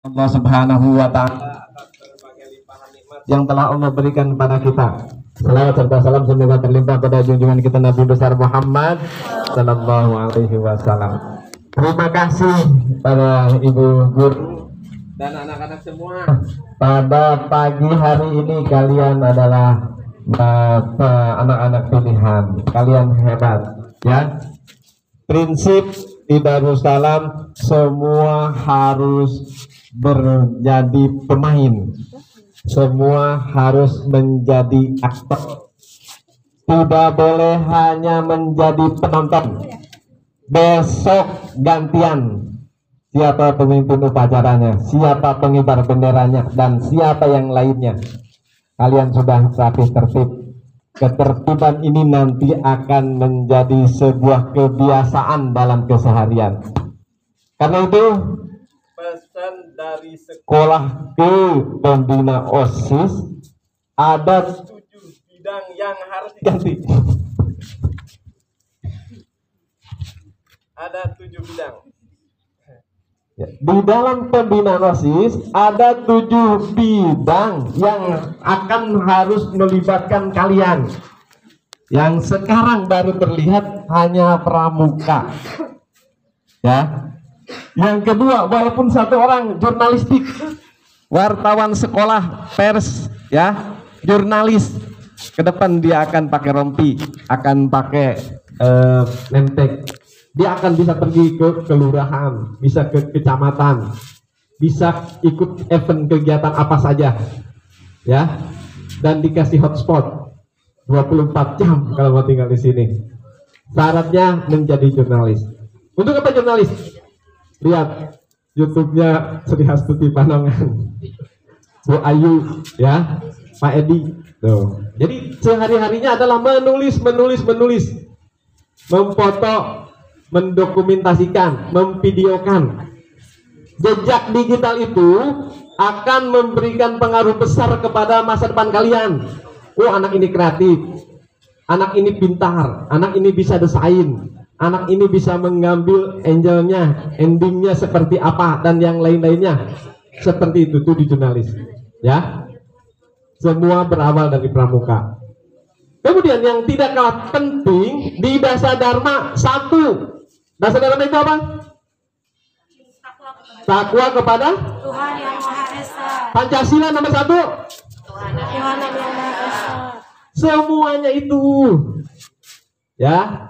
Allah Subhanahu wa taala yang telah Allah berikan kepada kita. Salawat serta salam semoga terlimpah pada junjungan kita Nabi besar Muhammad sallallahu alaihi wasallam. Terima kasih pada ibu guru dan anak-anak semua. Pada pagi hari ini kalian adalah uh, anak-anak pilihan. Kalian hebat, ya. Prinsip Darussalam semua harus menjadi pemain. Semua harus menjadi aktor. Tidak boleh hanya menjadi penonton. Besok gantian. Siapa pemimpin upacaranya, siapa pengibar benderanya, dan siapa yang lainnya. Kalian sudah rapih tertib. Ketertiban ini nanti akan menjadi sebuah kebiasaan dalam keseharian. Karena itu pesan dari sekolah ke pembina OSIS ada tujuh bidang yang harus diganti. ada tujuh bidang. Ya, Di dalam pembinaan OSIS ada tujuh bidang yang akan harus melibatkan kalian. Yang sekarang baru terlihat hanya pramuka. Ya, yang kedua, walaupun satu orang jurnalistik, wartawan sekolah, pers, ya, jurnalis, ke depan dia akan pakai rompi, akan pakai uh, nentek. Dia akan bisa pergi ke kelurahan, bisa ke kecamatan, bisa ikut event kegiatan apa saja, ya, dan dikasih hotspot 24 jam kalau mau tinggal di sini. Syaratnya menjadi jurnalis. Untuk apa jurnalis? lihat YouTube-nya Sri Hastuti Panongan Bu Ayu ya Pak Edi tuh jadi sehari-harinya adalah menulis menulis menulis memfoto mendokumentasikan memvideokan jejak digital itu akan memberikan pengaruh besar kepada masa depan kalian oh anak ini kreatif anak ini pintar anak ini bisa desain anak ini bisa mengambil angelnya, endingnya seperti apa dan yang lain-lainnya. Seperti itu tuh di jurnalis. Ya. Semua berawal dari pramuka. Kemudian yang tidak kalah penting di dasar dharma satu. Dasar dharma itu apa? Takwa kepada Tuhan yang Maha Esa. Pancasila nomor satu. Tuhan yang Maha Esa. Semuanya itu. Ya,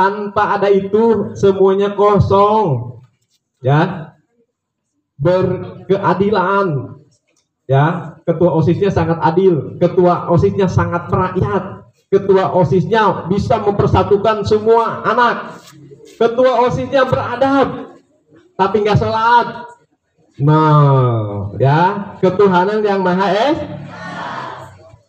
tanpa ada itu semuanya kosong ya berkeadilan ya ketua osisnya sangat adil ketua osisnya sangat merakyat ketua osisnya bisa mempersatukan semua anak ketua osisnya beradab tapi nggak sholat. Nah ya. Ketuhanan yang maha es.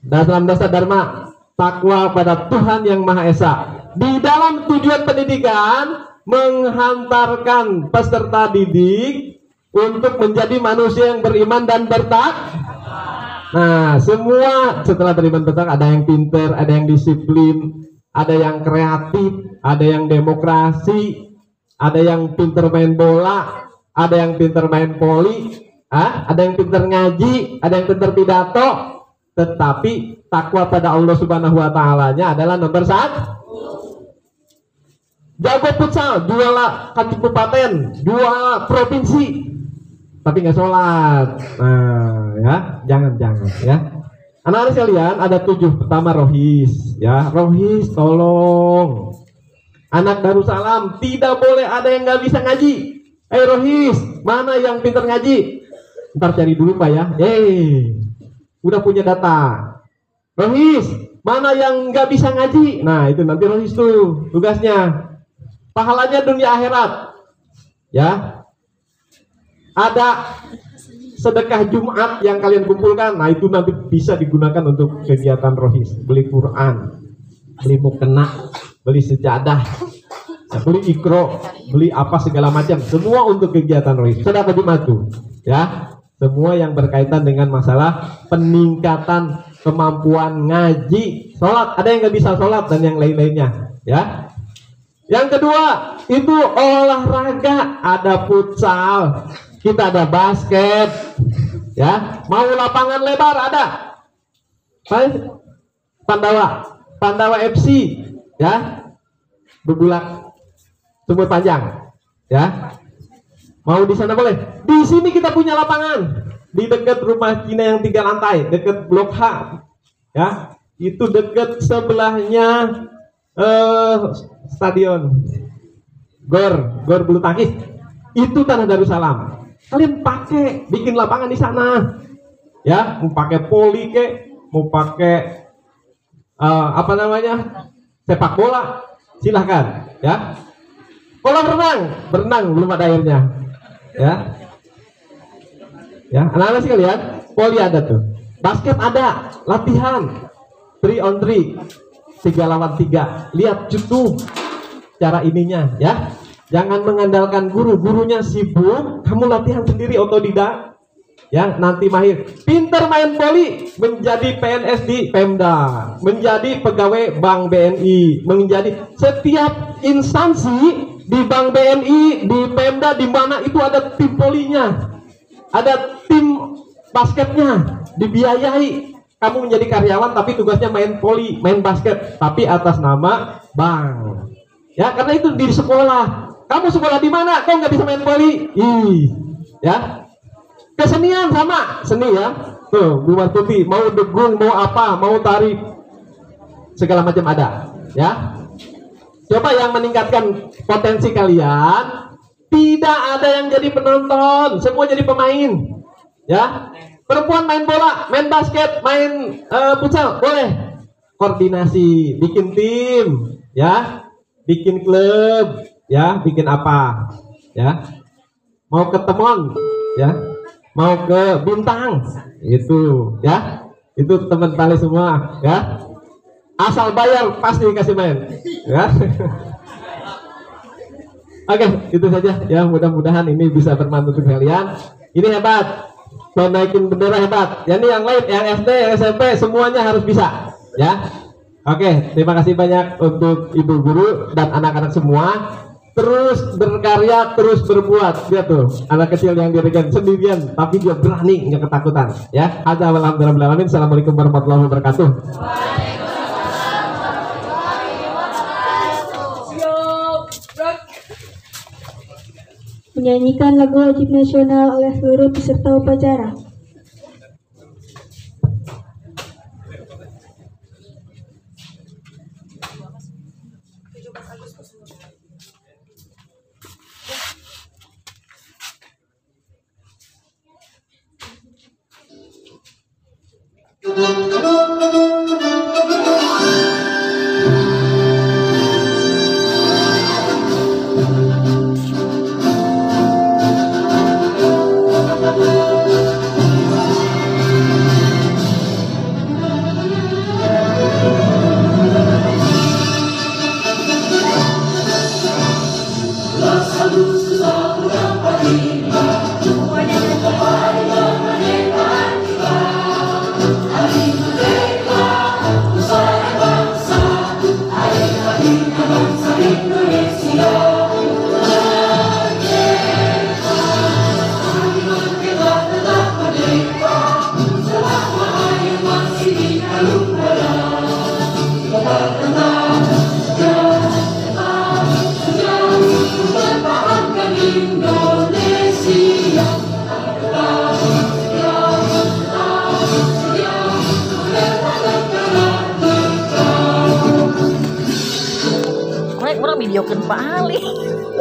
Dalam dasar dharma takwa pada Tuhan yang maha esa. Di dalam tujuan pendidikan menghantarkan peserta didik untuk menjadi manusia yang beriman dan bertak. Nah, semua setelah beriman bertak ada yang pinter, ada yang disiplin, ada yang kreatif, ada yang demokrasi, ada yang pinter main bola, ada yang pinter main poli, ah, ada yang pinter ngaji, ada yang pinter pidato, tetapi takwa pada Allah Subhanahu wa taala-nya adalah nomor satu. Jago futsal juara kabupaten juara provinsi. Tapi nggak sholat. Nah ya jangan jangan ya. Anak-anak sekalian ada tujuh. Pertama rohis ya. Rohis tolong anak Darussalam tidak boleh ada yang nggak bisa ngaji. Eh rohis mana yang pintar ngaji? Ntar cari dulu pak ya. Eh udah punya data. Rohis mana yang nggak bisa ngaji? Nah itu nanti rohis tuh tugasnya. Pahalanya dunia akhirat. Ya. Ada sedekah Jumat yang kalian kumpulkan. Nah itu nanti bisa digunakan untuk kegiatan rohis. Beli Quran beli mukena beli sejadah beli ikro beli apa segala macam. Semua untuk kegiatan rohis sedekah Jumat tuh ya. Semua yang berkaitan dengan masalah peningkatan kemampuan ngaji. Sholat. Ada yang nggak bisa sholat dan yang lain-lainnya. Ya. Yang kedua itu olahraga. Ada futsal, kita ada basket, ya. Mau lapangan lebar? Ada. Pandawa, Pandawa FC, ya. Bebulak, sumur panjang, ya. Mau di sana boleh. Di sini kita punya lapangan di dekat rumah Cina yang tiga lantai, dekat Blok H, ya. Itu dekat sebelahnya eh, stadion Gor, Gor bulu tangkis. Itu tanah Darussalam. Kalian pakai bikin lapangan di sana. Ya, mau pakai poli ke, mau pakai eh, apa namanya? sepak bola, silahkan ya. Kolam renang, berenang belum ada airnya. Ya. Ya, anak-anak sekalian, poli ada tuh. Basket ada, latihan. 3 on 3. Tiga lawan tiga. Lihat cutu cara ininya ya. Jangan mengandalkan guru, gurunya sibuk, kamu latihan sendiri otodidak. Ya, nanti mahir. Pinter main poli, menjadi PNS di Pemda, menjadi pegawai Bank BNI, menjadi setiap instansi di Bank BNI, di Pemda, di mana itu ada tim polinya, ada tim basketnya, dibiayai. Kamu menjadi karyawan tapi tugasnya main poli, main basket, tapi atas nama bank. Ya, karena itu di sekolah. Kamu sekolah di mana? Kau nggak bisa main poli? Ih, ya. Kesenian sama, seni ya. Tuh, Bu Martuti, mau degung, mau apa, mau tari, segala macam ada, ya. Coba yang meningkatkan potensi kalian, tidak ada yang jadi penonton, semua jadi pemain, ya. Perempuan main bola, main basket, main futsal, boleh. Koordinasi, bikin tim, ya, bikin klub, ya, bikin apa, ya. Mau ketemuan, ya, mau ke bintang, itu, ya. Itu teman tali semua, ya. Asal bayar pasti dikasih main, ya. Oke, itu saja ya. Mudah-mudahan ini bisa bermanfaat untuk kalian. Ini hebat. Mau bendera hebat. Ya ini yang lain, yang SD, yang SMP, semuanya harus bisa. Ya. Oke, terima kasih banyak untuk ibu guru dan anak-anak semua. Terus berkarya, terus berbuat. Lihat tuh, anak kecil yang dirikan sendirian, tapi dia berani, nggak ketakutan. Ya, ada alhamdulillah. Assalamualaikum warahmatullahi wabarakatuh. Menyanyikan lagu wajib nasional oleh seluruh peserta upacara. Korek orang videokeun Pak Aduh, anjing.